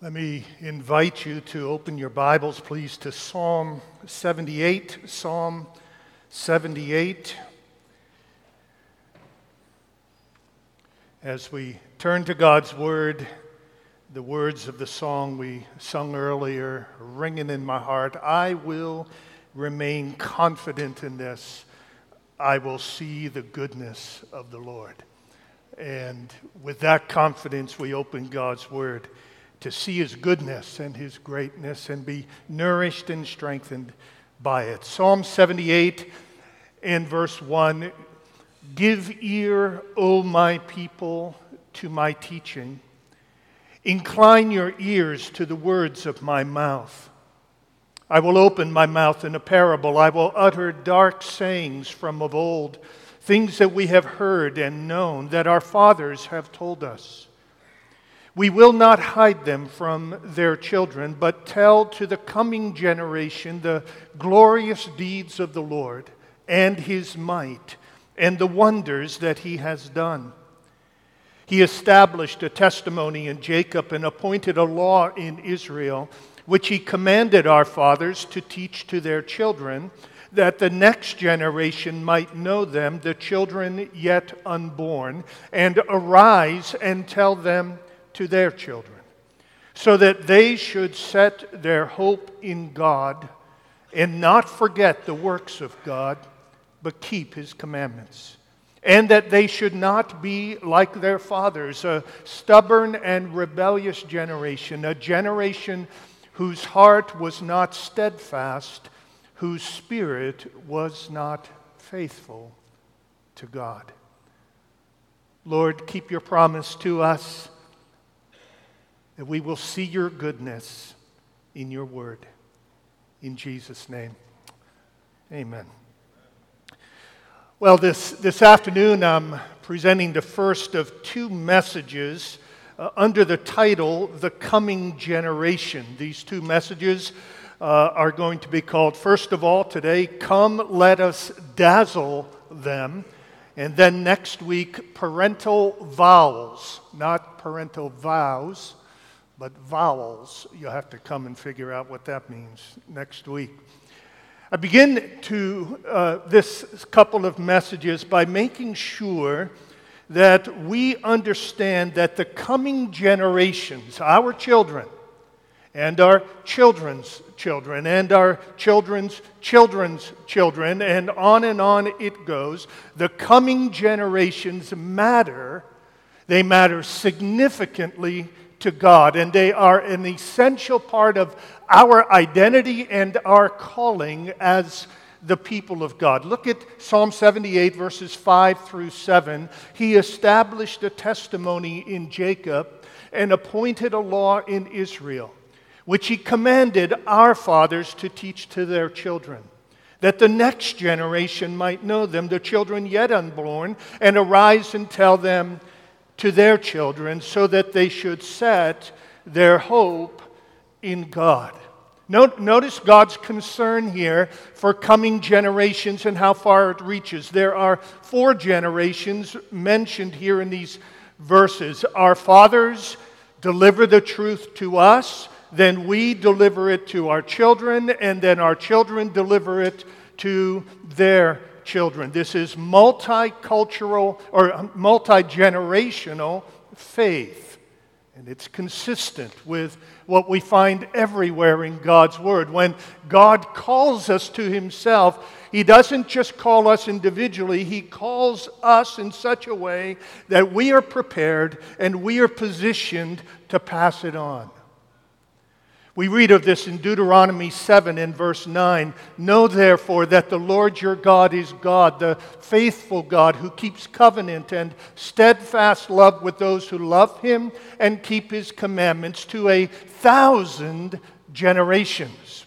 Let me invite you to open your Bibles, please, to Psalm 78. Psalm 78. As we turn to God's Word, the words of the song we sung earlier ringing in my heart I will remain confident in this. I will see the goodness of the Lord. And with that confidence, we open God's Word to see his goodness and his greatness and be nourished and strengthened by it. Psalm 78 and verse 1 Give ear, O my people, to my teaching. Incline your ears to the words of my mouth. I will open my mouth in a parable. I will utter dark sayings from of old, things that we have heard and known, that our fathers have told us. We will not hide them from their children, but tell to the coming generation the glorious deeds of the Lord and his might and the wonders that he has done. He established a testimony in Jacob and appointed a law in Israel, which he commanded our fathers to teach to their children, that the next generation might know them, the children yet unborn, and arise and tell them to their children, so that they should set their hope in God and not forget the works of God, but keep his commandments. And that they should not be like their fathers, a stubborn and rebellious generation, a generation whose heart was not steadfast, whose spirit was not faithful to God. Lord, keep your promise to us that we will see your goodness in your word. In Jesus' name, amen. Well, this, this afternoon I'm presenting the first of two messages uh, under the title The Coming Generation. These two messages uh, are going to be called, first of all, today, Come Let Us Dazzle Them. And then next week, Parental Vows, not parental vows but vowels, you'll have to come and figure out what that means next week. I begin to uh, this couple of messages by making sure that we understand that the coming generations, our children, and our children's children, and our children's children's children, and on and on it goes, the coming generations matter. They matter significantly to God, and they are an essential part of our identity and our calling as the people of God. Look at Psalm 78, verses 5 through 7. He established a testimony in Jacob and appointed a law in Israel, which he commanded our fathers to teach to their children that the next generation might know them, the children yet unborn, and arise and tell them to their children so that they should set their hope in God. Notice God's concern here for coming generations and how far it reaches. There are four generations mentioned here in these verses. Our fathers deliver the truth to us, then we deliver it to our children, and then our children deliver it to their children. This is multicultural or multi generational faith. And it's consistent with what we find everywhere in God's Word. When God calls us to Himself, He doesn't just call us individually, He calls us in such a way that we are prepared and we are positioned to pass it on. We read of this in Deuteronomy 7 in verse 9. Know therefore that the Lord your God is God, the faithful God who keeps covenant and steadfast love with those who love him and keep his commandments to a thousand generations.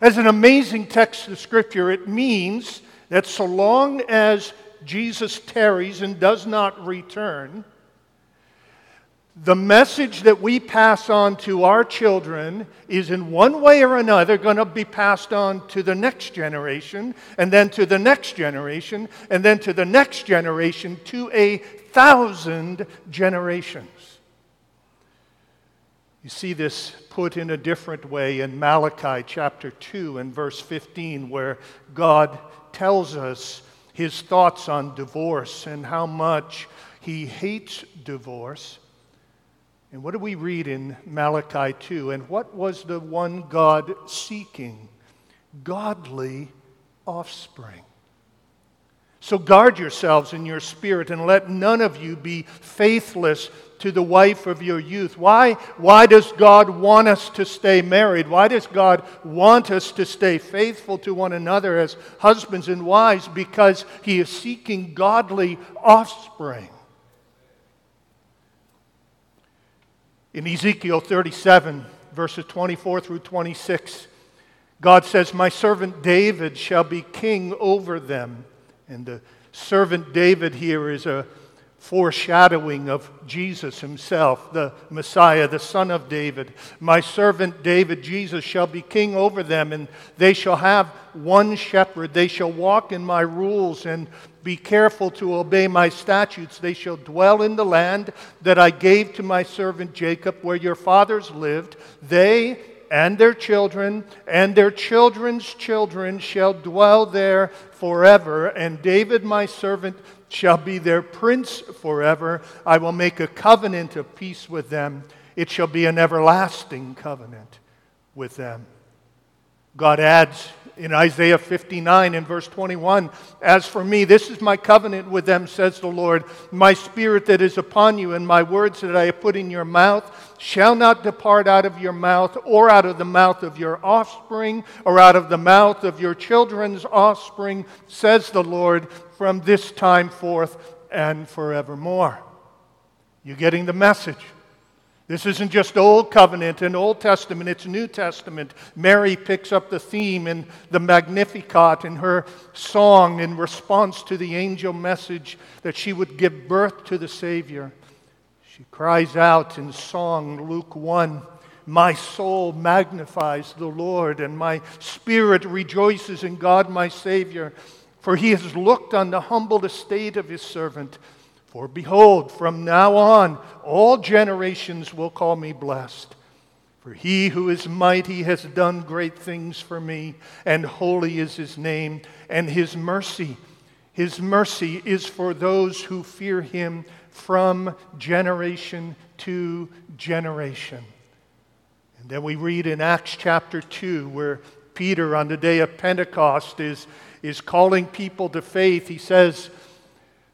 As an amazing text of Scripture, it means that so long as Jesus tarries and does not return, the message that we pass on to our children is in one way or another going to be passed on to the next generation, and then to the next generation, and then to the next generation, to a thousand generations. You see this put in a different way in Malachi chapter 2 and verse 15, where God tells us his thoughts on divorce and how much he hates divorce. And what do we read in Malachi 2? And what was the one God seeking? Godly offspring. So guard yourselves in your spirit and let none of you be faithless to the wife of your youth. Why, why does God want us to stay married? Why does God want us to stay faithful to one another as husbands and wives? Because He is seeking godly offspring. In Ezekiel 37, verses 24 through 26, God says, My servant David shall be king over them. And the servant David here is a foreshadowing of Jesus himself, the Messiah, the Son of David. My servant David, Jesus, shall be king over them, and they shall have one shepherd. They shall walk in my rules and be careful to obey my statutes. They shall dwell in the land that I gave to my servant Jacob, where your fathers lived. They and their children and their children's children shall dwell there forever. And David, my servant, shall be their prince forever. I will make a covenant of peace with them. It shall be an everlasting covenant with them. God adds in Isaiah 59 and verse 21 As for me, this is my covenant with them, says the Lord. My spirit that is upon you and my words that I have put in your mouth shall not depart out of your mouth or out of the mouth of your offspring or out of the mouth of your children's offspring, says the Lord, from this time forth and forevermore. You getting the message? This isn't just Old Covenant and Old Testament, it's New Testament. Mary picks up the theme in the Magnificat in her song in response to the angel message that she would give birth to the Savior. She cries out in song, Luke 1. My soul magnifies the Lord, and my spirit rejoices in God my Savior, for he has looked on the humble estate of his servant. For behold, from now on, all generations will call me blessed. For he who is mighty has done great things for me, and holy is his name, and his mercy. His mercy is for those who fear him from generation to generation. And then we read in Acts chapter 2 where Peter, on the day of Pentecost, is, is calling people to faith. He says,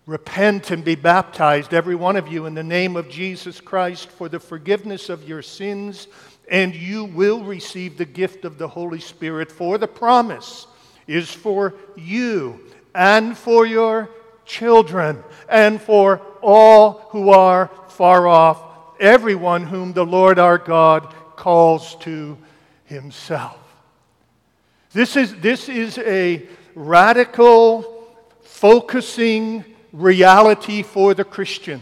Repent and be baptized, every one of you, in the name of Jesus Christ for the forgiveness of your sins, and you will receive the gift of the Holy Spirit. For the promise is for you and for your children and for all who are far off, everyone whom the Lord our God calls to himself. This is, this is a radical, focusing reality for the Christian.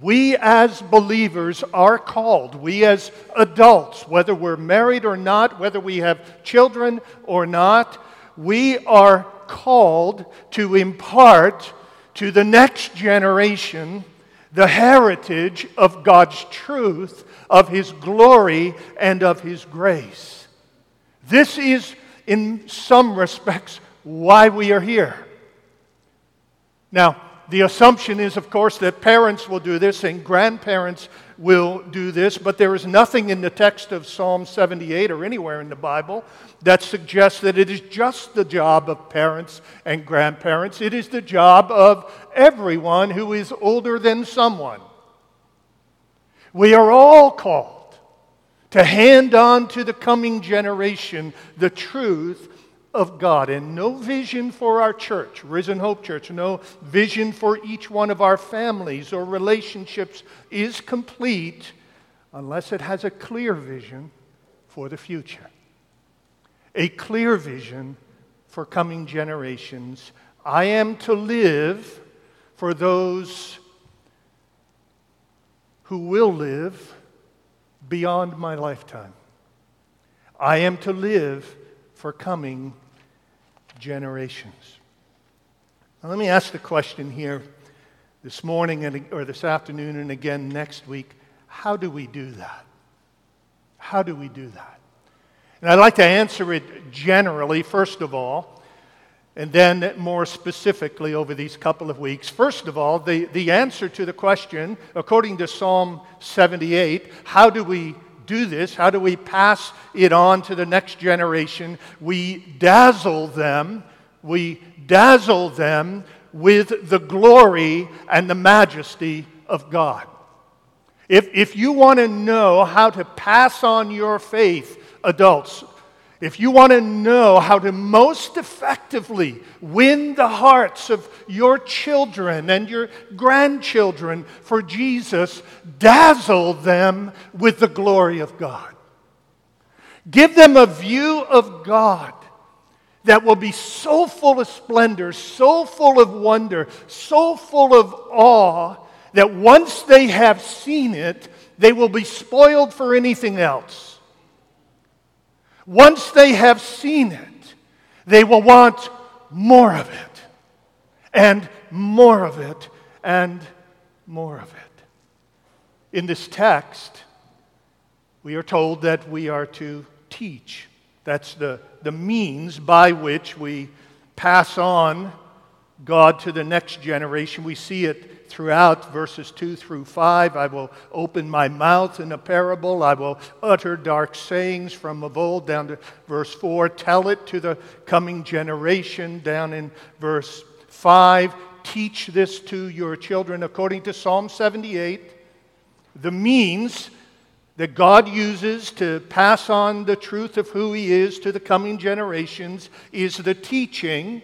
We as believers are called, we as adults, whether we're married or not, whether we have children or not, we are called to impart to the next generation the heritage of God's truth, of His glory, and of His grace. This is, in some respects, why we are here. Now, the assumption is, of course, that parents will do this and grandparents will do this, but there is nothing in the text of Psalm 78 or anywhere in the Bible that suggests that it is just the job of parents and grandparents. It is the job of everyone who is older than someone. We are all called to hand on to the coming generation the truth of God and no vision for our church, Risen Hope Church, no vision for each one of our families or relationships is complete unless it has a clear vision for the future. A clear vision for coming generations. I am to live for those who will live beyond my lifetime. I am to live for coming generations. Now, let me ask the question here this morning and, or this afternoon and again next week how do we do that? How do we do that? And I'd like to answer it generally, first of all, and then more specifically over these couple of weeks. First of all, the, the answer to the question, according to Psalm 78, how do we do this? How do we pass it on to the next generation? We dazzle them, we dazzle them with the glory and the majesty of God. If, if you want to know how to pass on your faith, adults, if you want to know how to most effectively win the hearts of your children and your grandchildren for Jesus, dazzle them with the glory of God. Give them a view of God that will be so full of splendor, so full of wonder, so full of awe that once they have seen it, they will be spoiled for anything else. Once they have seen it, they will want more of it, and more of it, and more of it. In this text, we are told that we are to teach. That's the, the means by which we pass on God to the next generation. We see it throughout verses 2 through 5. I will open my mouth in a parable. I will utter dark sayings from of old down to verse 4. Tell it to the coming generation down in verse 5. Teach this to your children according to Psalm 78. The means that God uses to pass on the truth of who He is to the coming generations is the teaching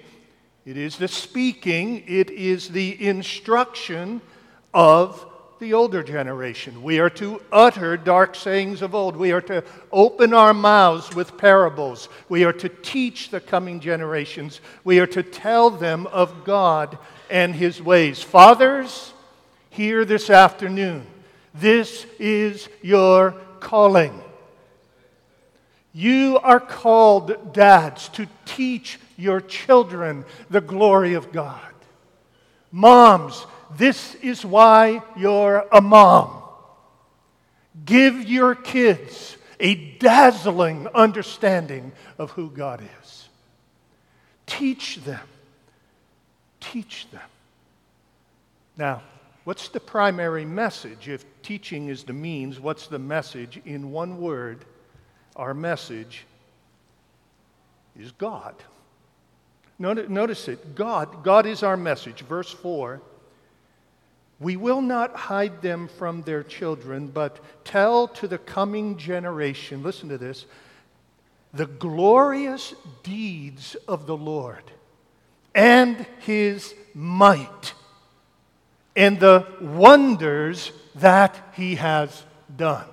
it is the speaking, it is the instruction of the older generation. We are to utter dark sayings of old. We are to open our mouths with parables. We are to teach the coming generations. We are to tell them of God and His ways. Fathers, here this afternoon, this is your calling. You are called, dads, to teach your children the glory of God. Moms, this is why you're a mom. Give your kids a dazzling understanding of who God is. Teach them. Teach them. Now, what's the primary message? If teaching is the means, what's the message? In one word, our message is God. Notice it God, God is our message. Verse 4 We will not hide them from their children, but tell to the coming generation, listen to this, the glorious deeds of the Lord and his might and the wonders that he has done.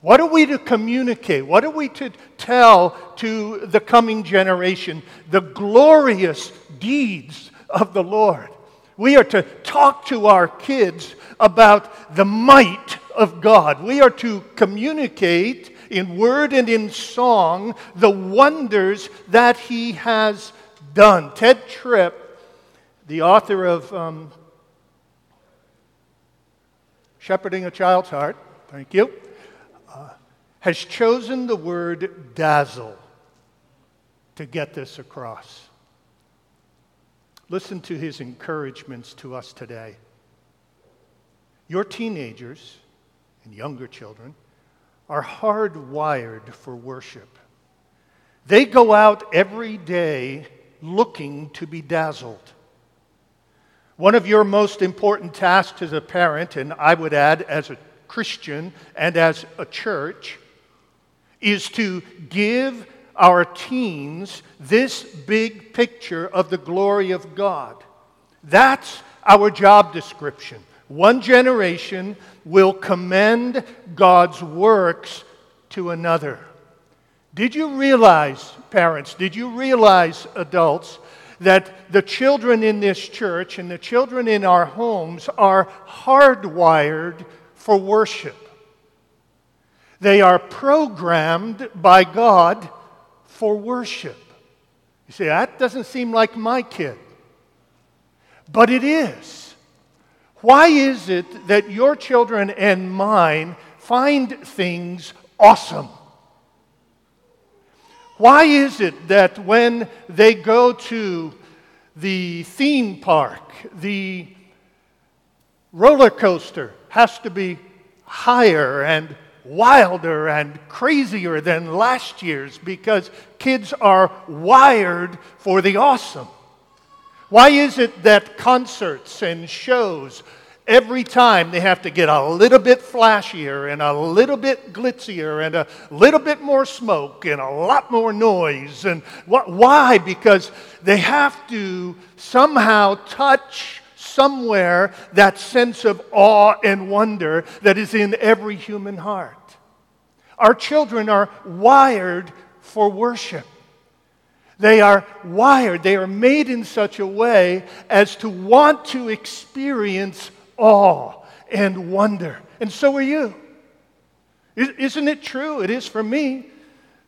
What are we to communicate? What are we to tell to the coming generation? The glorious deeds of the Lord. We are to talk to our kids about the might of God. We are to communicate in word and in song the wonders that He has done. Tedd Tripp, the author of um, Shepherding a Child's Heart, thank you has chosen the word dazzle to get this across. Listen to his encouragements to us today. Your teenagers and younger children are hardwired for worship. They go out every day looking to be dazzled. One of your most important tasks as a parent, and I would add as a Christian and as a church, is to give our teens this big picture of the glory of God. That's our job description. One generation will commend God's works to another. Did you realize, parents, did you realize, adults, that the children in this church and the children in our homes are hardwired for worship? They are programmed by God for worship. You say, that doesn't seem like my kid. But it is. Why is it that your children and mine find things awesome? Why is it that when they go to the theme park, the roller coaster has to be higher and wilder and crazier than last year's because kids are wired for the awesome? Why is it that concerts and shows every time they have to get a little bit flashier and a little bit glitzier and a little bit more smoke and a lot more noise. And what, why? Because they have to somehow touch somewhere that sense of awe and wonder that is in every human heart. Our children are wired for worship. They are wired, they are made in such a way as to want to experience awe and wonder. And so are you. Isn't it true? It is for me.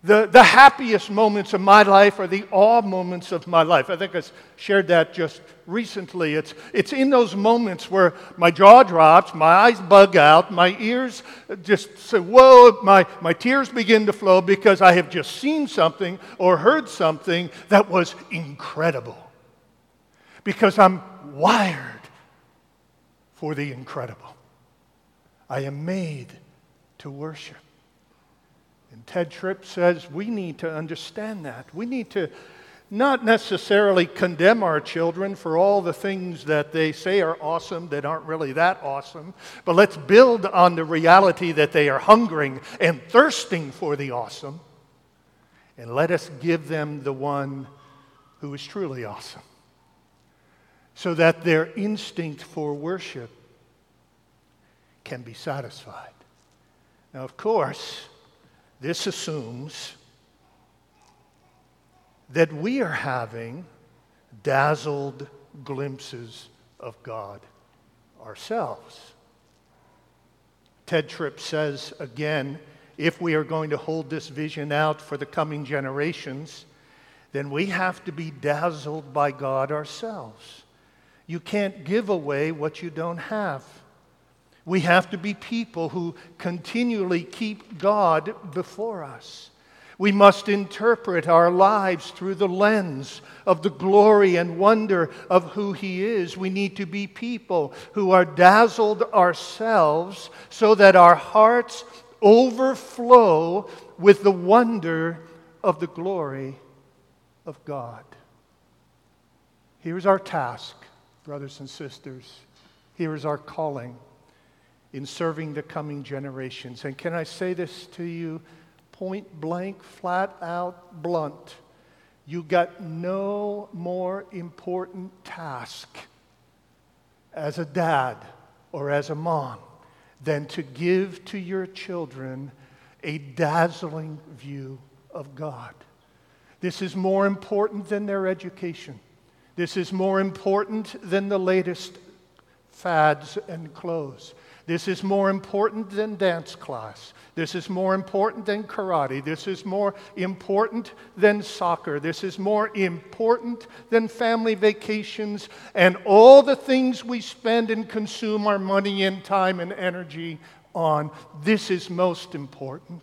The, the happiest moments of my life are the awe moments of my life. I think I shared that just recently. It's, it's in those moments where my jaw drops, my eyes bug out, my ears just say, whoa, my, my tears begin to flow because I have just seen something or heard something that was incredible. Because I'm wired for the incredible. I am made to worship. And Tedd Tripp says we need to understand that. We need to not necessarily condemn our children for all the things that they say are awesome that aren't really that awesome, but let's build on the reality that they are hungering and thirsting for the awesome, and let us give them the one who is truly awesome so that their instinct for worship can be satisfied. Now, of course, this assumes that we are having dazzled glimpses of God ourselves. Tedd Tripp says again if we are going to hold this vision out for the coming generations, then we have to be dazzled by God ourselves. You can't give away what you don't have. We have to be people who continually keep God before us. We must interpret our lives through the lens of the glory and wonder of who He is. We need to be people who are dazzled ourselves so that our hearts overflow with the wonder of the glory of God. Here's our task brothers and sisters. Here is our calling in serving the coming generations. And can I say this to you point blank, flat out, blunt? You got no more important task as a dad or as a mom than to give to your children a dazzling view of God. This is more important than their education. This is more important than the latest fads and clothes. This is more important than dance class. This is more important than karate. This is more important than soccer. This is more important than family vacations and all the things we spend and consume our money and time and energy on. This is most important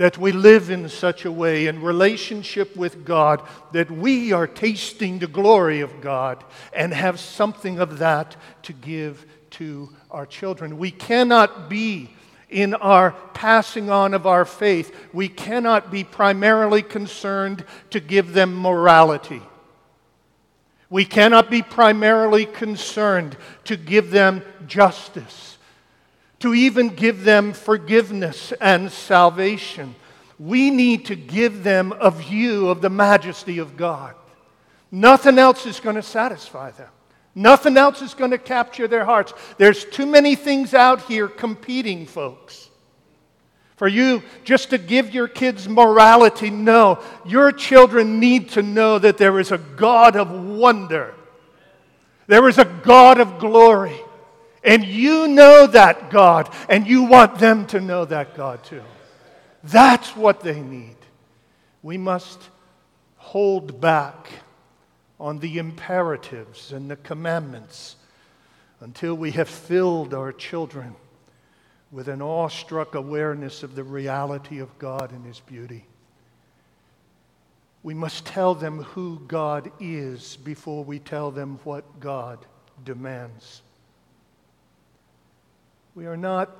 that we live in such a way in relationship with God that we are tasting the glory of God and have something of that to give to our children. We cannot be in our passing on of our faith, we cannot be primarily concerned to give them morality. We cannot be primarily concerned to give them justice to even give them forgiveness and salvation. We need to give them a view of the majesty of God. Nothing else is going to satisfy them. Nothing else is going to capture their hearts. There's too many things out here competing, folks. For you just to give your kids morality, no. Your children need to know that there is a God of wonder, there is a God of glory. And you know that God, and you want them to know that God too. That's what they need. We must hold back on the imperatives and the commandments until we have filled our children with an awestruck awareness of the reality of God and His beauty. We must tell them who God is before we tell them what God demands. We are not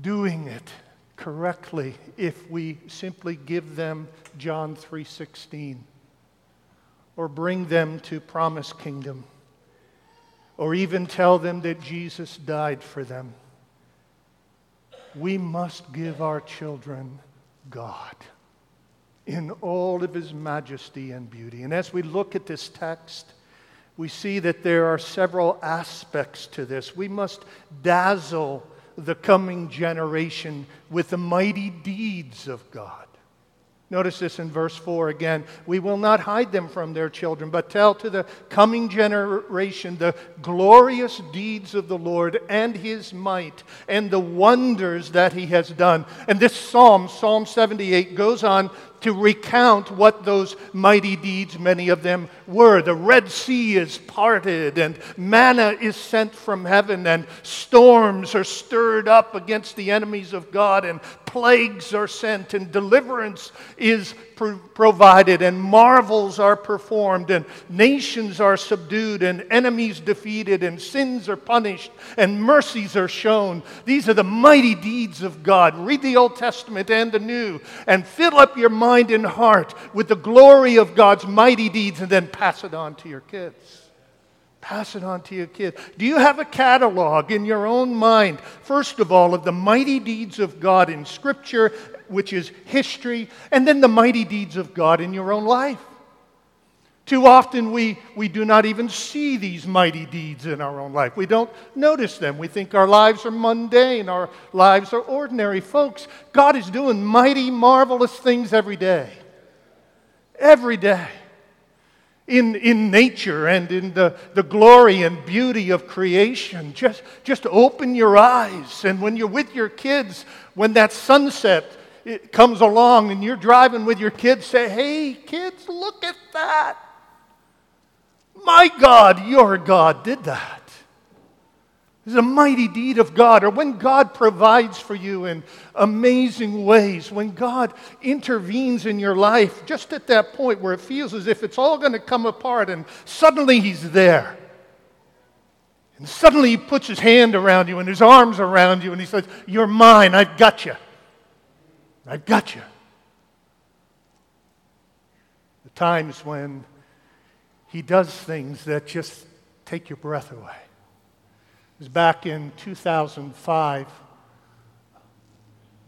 doing it correctly if we simply give them John 3:16 or bring them to promise kingdom or even tell them that Jesus died for them. We must give our children God in all of his majesty and beauty. And as we look at this text, we see that there are several aspects to this. We must dazzle the coming generation with the mighty deeds of God. Notice this in verse 4 again. We will not hide them from their children, but tell to the coming generation the glorious deeds of the Lord and his might and the wonders that he has done. And this psalm, Psalm 78, goes on to recount what those mighty deeds, many of them, were. The Red Sea is parted, and manna is sent from heaven, and storms are stirred up against the enemies of God, and plagues are sent, and deliverance is pro- provided, and marvels are performed, and nations are subdued, and enemies defeated, and sins are punished, and mercies are shown. These are the mighty deeds of God. Read the Old Testament and the New, and fill up your mind and heart with the glory of God's mighty deeds, and then pass it on to your kids. Pass it on to your kids. Do you have a catalog in your own mind, first of all, of the mighty deeds of God in Scripture which is history, and then the mighty deeds of God in your own life. Too often we, we do not even see these mighty deeds in our own life. We don't notice them. We think our lives are mundane, our lives are ordinary. Folks, God is doing mighty, marvelous things every day. Every day. In, in nature and in the, the glory and beauty of creation. Just, just open your eyes. And when you're with your kids, when that sunset comes along and you're driving with your kids, say, Hey, kids, look at that. My God, your God did that. It's a mighty deed of God. Or when God provides for you in amazing ways, when God intervenes in your life just at that point where it feels as if it's all going to come apart and suddenly He's there. And suddenly He puts His hand around you and His arms around you and He says, You're mine, I've got you. I've got you. The times when he does things that just take your breath away. It was back in 2005.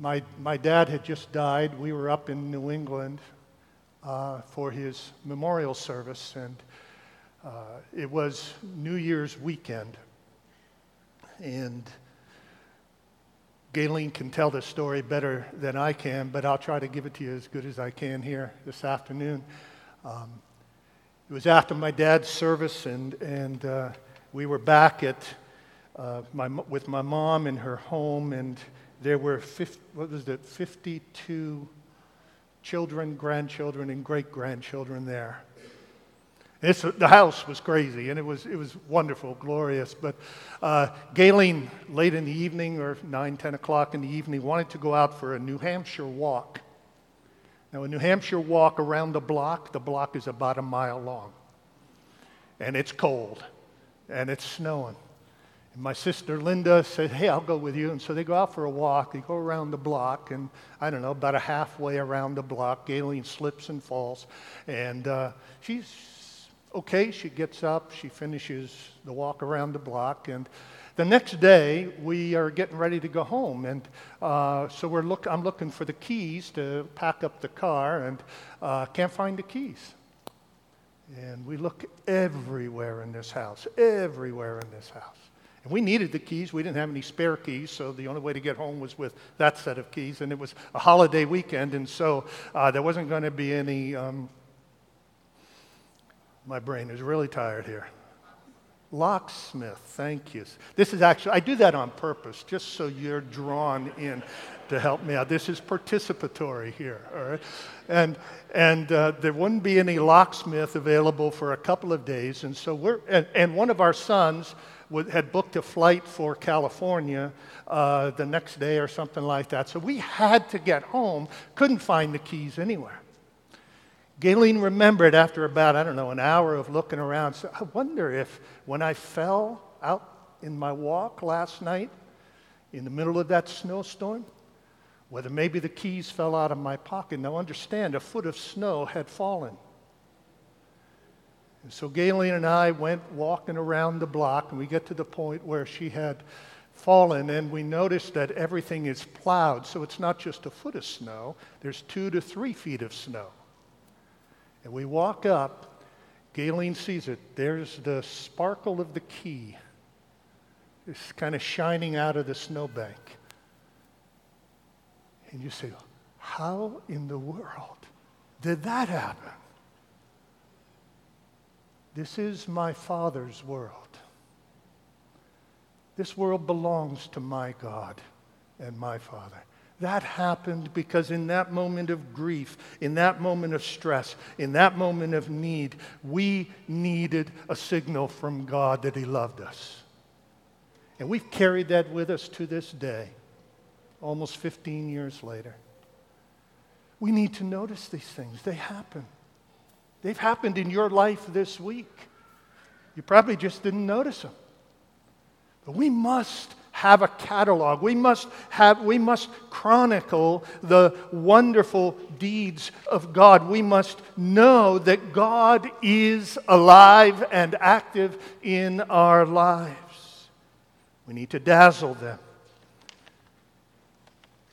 My, my dad had just died. We were up in New England uh, for his memorial service, and uh, it was New Year's weekend. And Gayleen can tell this story better than I can, but I'll try to give it to you as good as I can here this afternoon. Um, it was after my dad's service, and, and uh, we were back at uh, my, with my mom in her home, and there were 50, what was it, 52 children, grandchildren, and great grandchildren there. It's, the house was crazy, and it was, it was wonderful, glorious. But uh, Gayleen, late in the evening, or 9, 10 o'clock in the evening, wanted to go out for a New Hampshire walk. Now, a New Hampshire walk around the block, the block is about a mile long. And it's cold, and it's snowing. And my sister Linda said, Hey, I'll go with you. And so they go out for a walk. They go around the block, and I don't know, about a halfway around the block, Gayleen slips and falls. And uh, she's okay, she gets up, she finishes the walk around the block, and the next day we are getting ready to go home, and uh, so we're look, I'm looking for the keys to pack up the car, and uh, can't find the keys. And we look everywhere in this house, everywhere in this house. And we needed the keys. We didn't have any spare keys, so the only way to get home was with that set of keys. And it was a holiday weekend, and so uh, there wasn't going to be any um, my brain is really tired here. Locksmith, thank you. This is actually, I do that on purpose, just so you're drawn in to help me out. This is participatory here, all right? And, and uh, there wouldn't be any locksmith available for a couple of days. And so we're, and, and one of our sons had booked a flight for California uh, the next day or something like that. So we had to get home, couldn't find the keys anywhere. Gayleen remembered after about, I don't know, an hour of looking around, so I wonder if when I fell out in my walk last night in the middle of that snowstorm, whether maybe the keys fell out of my pocket. Now, understand, a foot of snow had fallen. And so Gayleen and I went walking around the block, and we get to the point where she had fallen, and we noticed that everything is plowed. So it's not just a foot of snow, there's two to three feet of snow. And we walk up, Gayleen sees it. There's the sparkle of the key. It's kind of shining out of the snowbank. And you say, How in the world did that happen? This is my Father's world. This world belongs to my God and my Father. That happened because in that moment of grief, in that moment of stress, in that moment of need, we needed a signal from God that He loved us. And we've carried that with us to this day almost 15 years later. We need to notice these things. They happen. They've happened in your life this week. You probably just didn't notice them. But we must have a catalog. We must have we must chronicle the wonderful deeds of God. We must know that God is alive and active in our lives. We need to dazzle them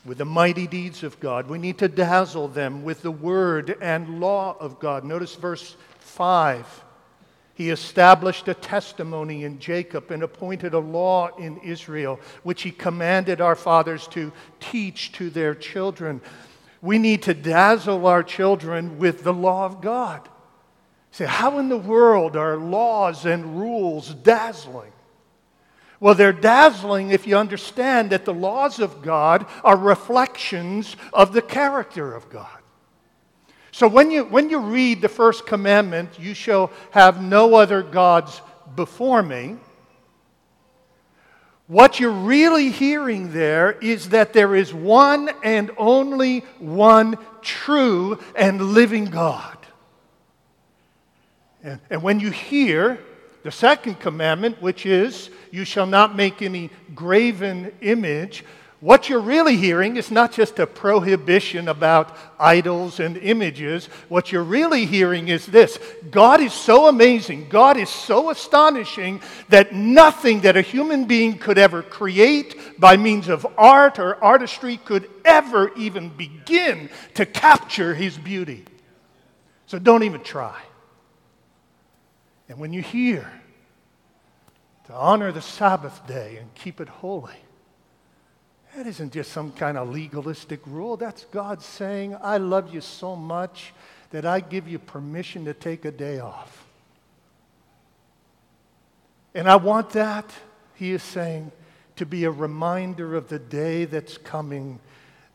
with the mighty deeds of God. We need to dazzle them with the word and law of God. Notice verse 5. He established a testimony in Jacob and appointed a law in Israel, which he commanded our fathers to teach to their children. We need to dazzle our children with the law of God. Say, how in the world are laws and rules dazzling? Well, they're dazzling if you understand that the laws of God are reflections of the character of God. So when you, when you read the first commandment, you shall have no other gods before me. What you're really hearing there is that there is one and only one true and living God. And, and when you hear the second commandment, which is, you shall not make any graven image, what you're really hearing is not just a prohibition about idols and images. What you're really hearing is this God is so amazing, God is so astonishing that nothing that a human being could ever create by means of art or artistry could ever even begin to capture his beauty. So don't even try. And when you hear to honor the Sabbath day and keep it holy, that isn't just some kind of legalistic rule. That's God saying, I love you so much that I give you permission to take a day off. And I want that, he is saying, to be a reminder of the day that's coming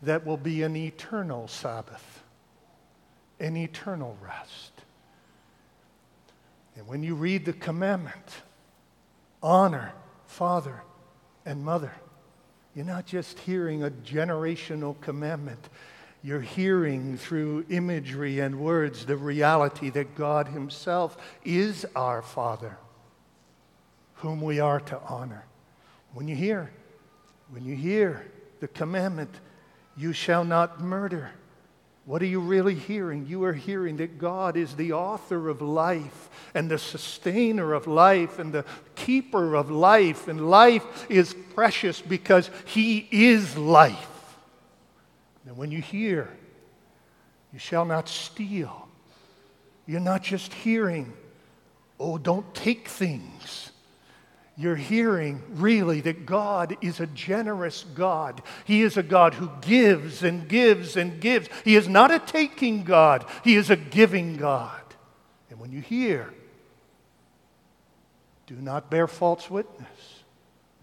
that will be an eternal Sabbath, an eternal rest. And when you read the commandment, honor father and mother, you're not just hearing a generational commandment. You're hearing through imagery and words the reality that God Himself is our Father, whom we are to honor. When you hear, when you hear the commandment, you shall not murder, what are you really hearing? You are hearing that God is the author of life and the sustainer of life and the keeper of life, and life is precious because He is life. And when you hear, you shall not steal, you're not just hearing, oh, don't take things you're hearing really that God is a generous God. He is a God who gives and gives and gives. He is not a taking God, He is a giving God. And when you hear, do not bear false witness.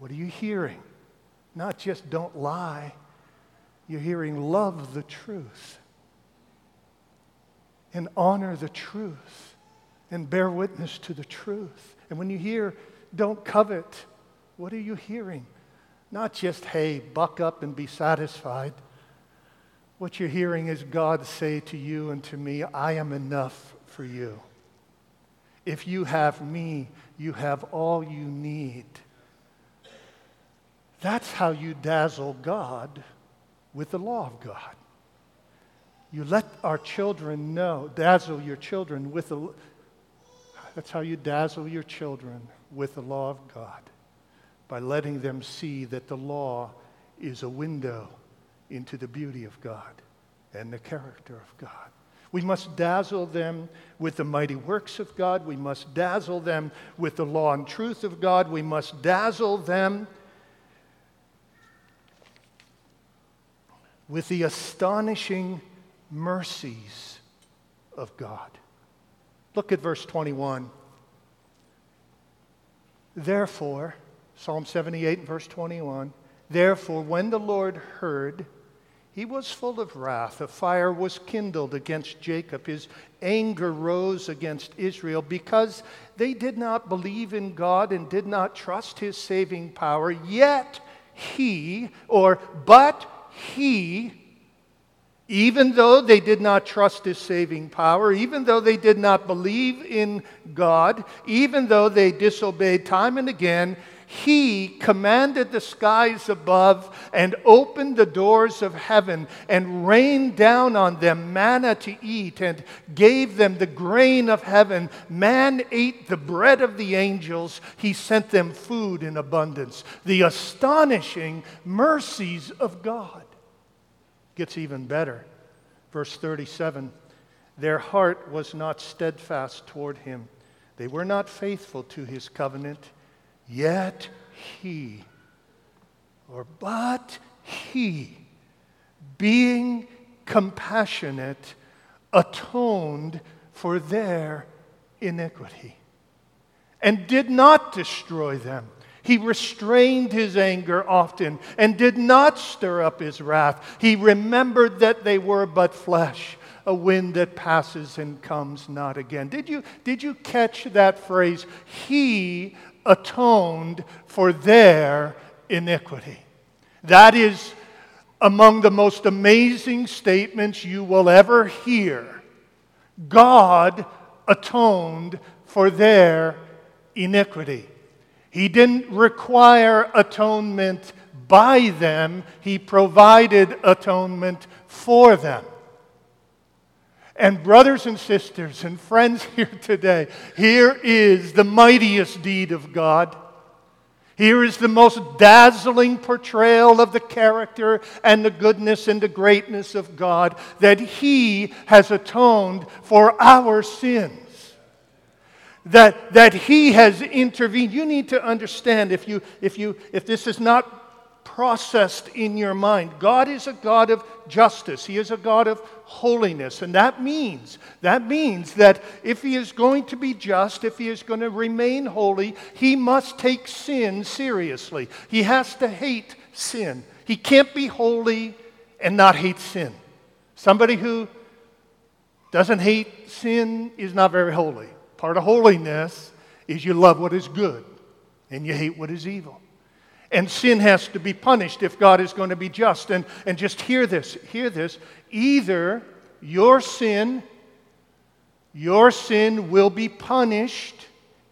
What are you hearing? Not just don't lie, you're hearing love the truth and honor the truth and bear witness to the truth. And when you hear Don't covet. What are you hearing? Not just, hey, buck up and be satisfied. What you're hearing is God say to you and to me, I am enough for you. If you have me, you have all you need. That's how you dazzle God with the law of God. You let our children know, dazzle your children with the that's how you dazzle your children with the law of God by letting them see that the law is a window into the beauty of God and the character of God. We must dazzle them with the mighty works of God. We must dazzle them with the law and truth of God. We must dazzle them with the astonishing mercies of God. Look at verse 21. Therefore, Psalm 78, verse 21, therefore, when the Lord heard, he was full of wrath. A fire was kindled against Jacob. His anger rose against Israel because they did not believe in God and did not trust his saving power. Yet he, or but he, even though they did not trust his saving power, even though they did not believe in God, even though they disobeyed time and again, he commanded the skies above and opened the doors of heaven and rained down on them manna to eat and gave them the grain of heaven. Man ate the bread of the angels. He sent them food in abundance. The astonishing mercies of God. Gets even better. Verse 37 Their heart was not steadfast toward him, they were not faithful to his covenant. Yet he, or but he, being compassionate, atoned for their iniquity and did not destroy them. He restrained his anger often and did not stir up his wrath. He remembered that they were but flesh, a wind that passes and comes not again. Did you, did you catch that phrase? He atoned for their iniquity. That is among the most amazing statements you will ever hear. God atoned for their iniquity. He didn't require atonement by them, He provided atonement for them. And, brothers and sisters and friends here today, here is the mightiest deed of God. Here is the most dazzling portrayal of the character and the goodness and the greatness of God that He has atoned for our sins. That, that He has intervened. You need to understand if, you, if, you, if this is not processed in your mind. God is a God of justice. He is a God of holiness. And that means, that means that if he is going to be just, if he is going to remain holy, he must take sin seriously. He has to hate sin. He can't be holy and not hate sin. Somebody who doesn't hate sin is not very holy. Part of holiness is you love what is good and you hate what is evil. And sin has to be punished if God is going to be just. And, and just hear this, hear this. Either your sin, your sin will be punished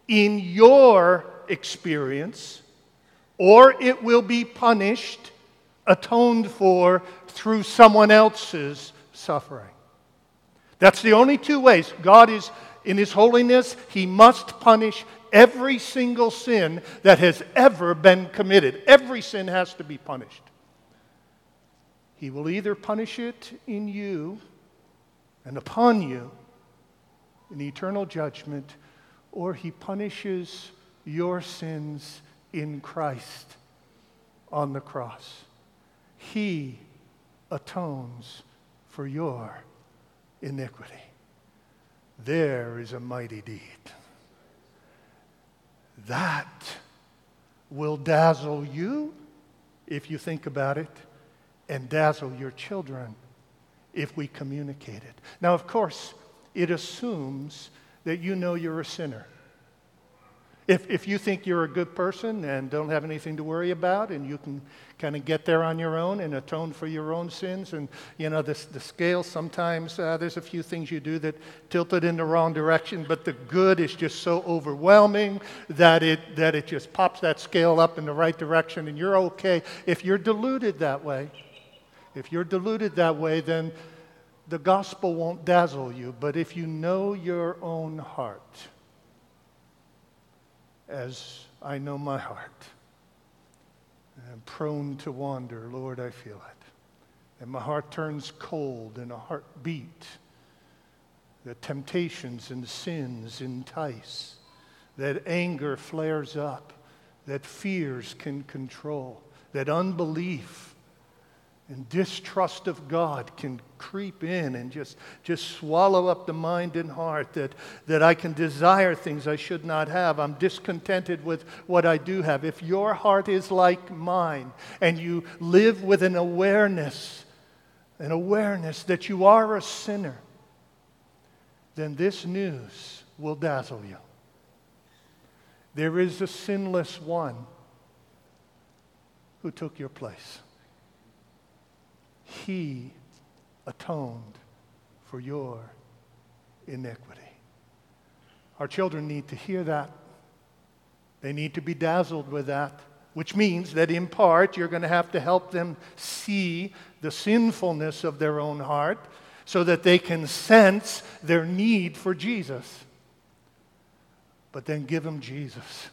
in your experience, or it will be punished, atoned for through someone else's suffering. That's the only two ways. God is, in His holiness, He must punish every single sin that has ever been committed. Every sin has to be punished. He will either punish it in you and upon you in eternal judgment, or he punishes your sins in Christ on the cross. He atones for your iniquity. There is a mighty deed. That will dazzle you if you think about it, and dazzle your children if we communicate it. Now, of course, it assumes that you know you're a sinner. If, if you think you're a good person and don't have anything to worry about and you can kind of get there on your own and atone for your own sins, and you know, the, the scale sometimes uh, there's a few things you do that tilt it in the wrong direction, but the good is just so overwhelming that it, that it just pops that scale up in the right direction and you're okay. If you're deluded that way, if you're deluded that way, then the gospel won't dazzle you. But if you know your own heart, as I know my heart. I'm prone to wander, Lord, I feel it. And my heart turns cold and a heart beat. That temptations and sins entice. That anger flares up. That fears can control. That unbelief and distrust of God can creep in and just, just swallow up the mind and heart that, that I can desire things I should not have. I'm discontented with what I do have. If your heart is like mine and you live with an awareness, an awareness that you are a sinner, then this news will dazzle you. There is a sinless one who took your place. He atoned for your iniquity. Our children need to hear that. They need to be dazzled with that, which means that in part you're going to have to help them see the sinfulness of their own heart so that they can sense their need for Jesus. But then give them Jesus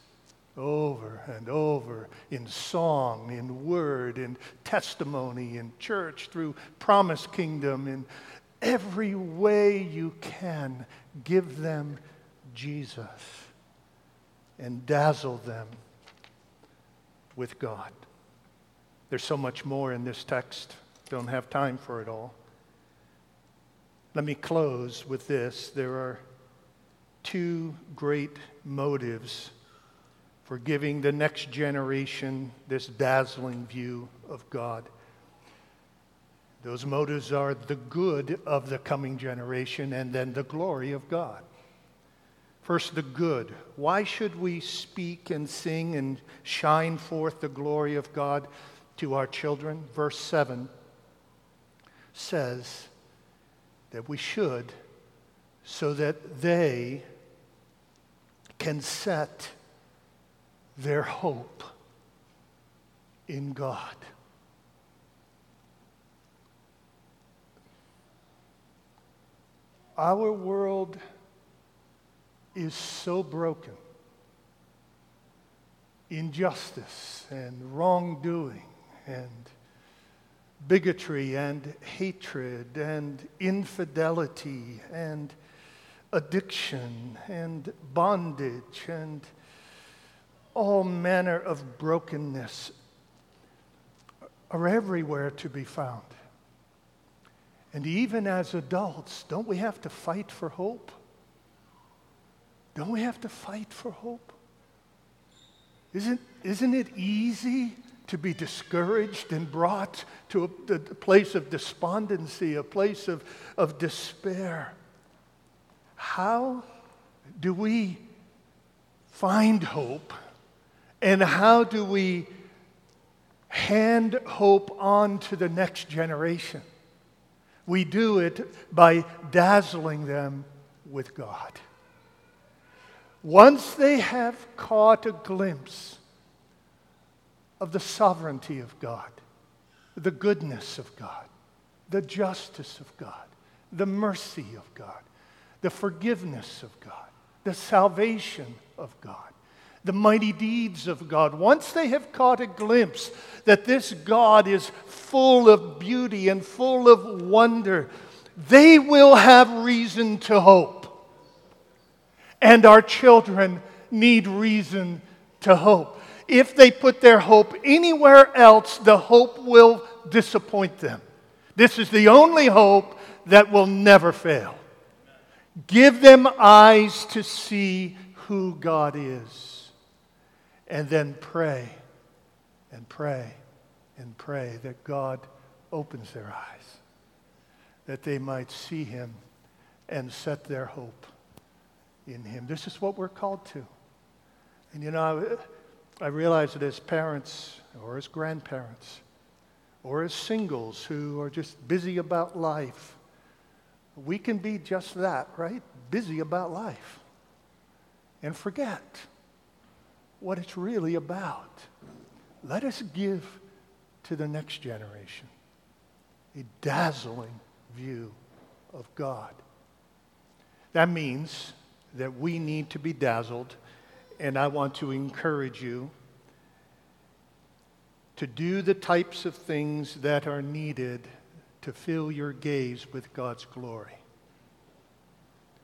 over and over in song, in word, in testimony, in church, through promise kingdom, in every way you can, give them Jesus and dazzle them with God. There's so much more in this text. Don't have time for it all. Let me close with this. There are two great motives for giving the next generation this dazzling view of God. Those motives are the good of the coming generation and then the glory of God. First, the good. Why should we speak and sing and shine forth the glory of God to our children? Verse 7 says that we should so that they can set their hope in God. Our world is so broken. Injustice and wrongdoing and bigotry and hatred and infidelity and addiction and bondage and all manner of brokenness are everywhere to be found. And even as adults, don't we have to fight for hope? Don't we have to fight for hope? Isn't, isn't it easy to be discouraged and brought to a, a place of despondency, a place of, of despair? How do we find hope and how do we hand hope on to the next generation? We do it by dazzling them with God. Once they have caught a glimpse of the sovereignty of God, the goodness of God, the justice of God, the mercy of God, the forgiveness of God, the salvation of God, the mighty deeds of God, once they have caught a glimpse that this God is full of beauty and full of wonder, they will have reason to hope. And our children need reason to hope. If they put their hope anywhere else, the hope will disappoint them. This is the only hope that will never fail. Give them eyes to see who God is and then pray and pray and pray that God opens their eyes, that they might see him and set their hope in him. This is what we're called to. And you know, I, I realize that as parents or as grandparents or as singles who are just busy about life, we can be just that, right? Busy about life and forget what it's really about. Let us give to the next generation a dazzling view of God. That means that we need to be dazzled, and I want to encourage you to do the types of things that are needed to fill your gaze with God's glory.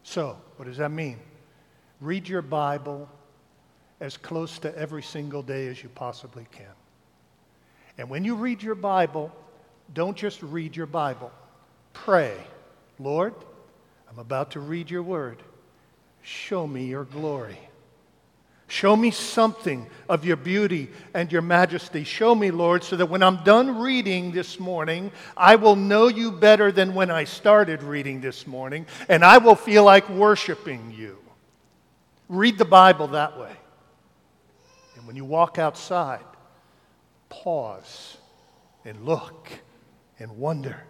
So, what does that mean? Read your Bible as close to every single day as you possibly can. And when you read your Bible, don't just read your Bible. Pray, Lord, I'm about to read your word. Show me your glory. Show me something of your beauty and your majesty. Show me, Lord, so that when I'm done reading this morning, I will know you better than when I started reading this morning, and I will feel like worshiping you. Read the Bible that way. When you walk outside, pause and look and wonder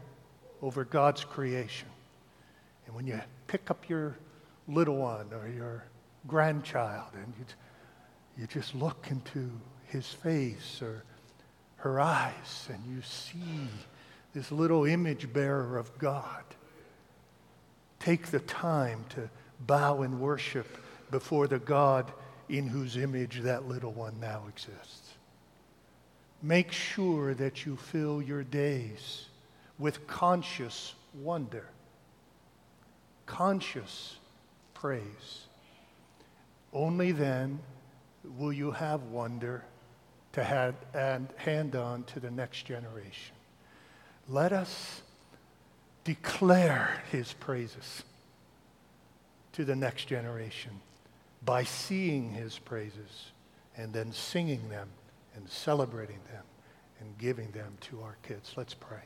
over God's creation. And when you pick up your little one or your grandchild and you you just look into his face or her eyes and you see this little image bearer of God. Take the time to bow and worship before the God in whose image that little one now exists. Make sure that you fill your days with conscious wonder, conscious praise. Only then will you have wonder to have, and hand on to the next generation. Let us declare his praises to the next generation by seeing his praises and then singing them and celebrating them and giving them to our kids. Let's pray.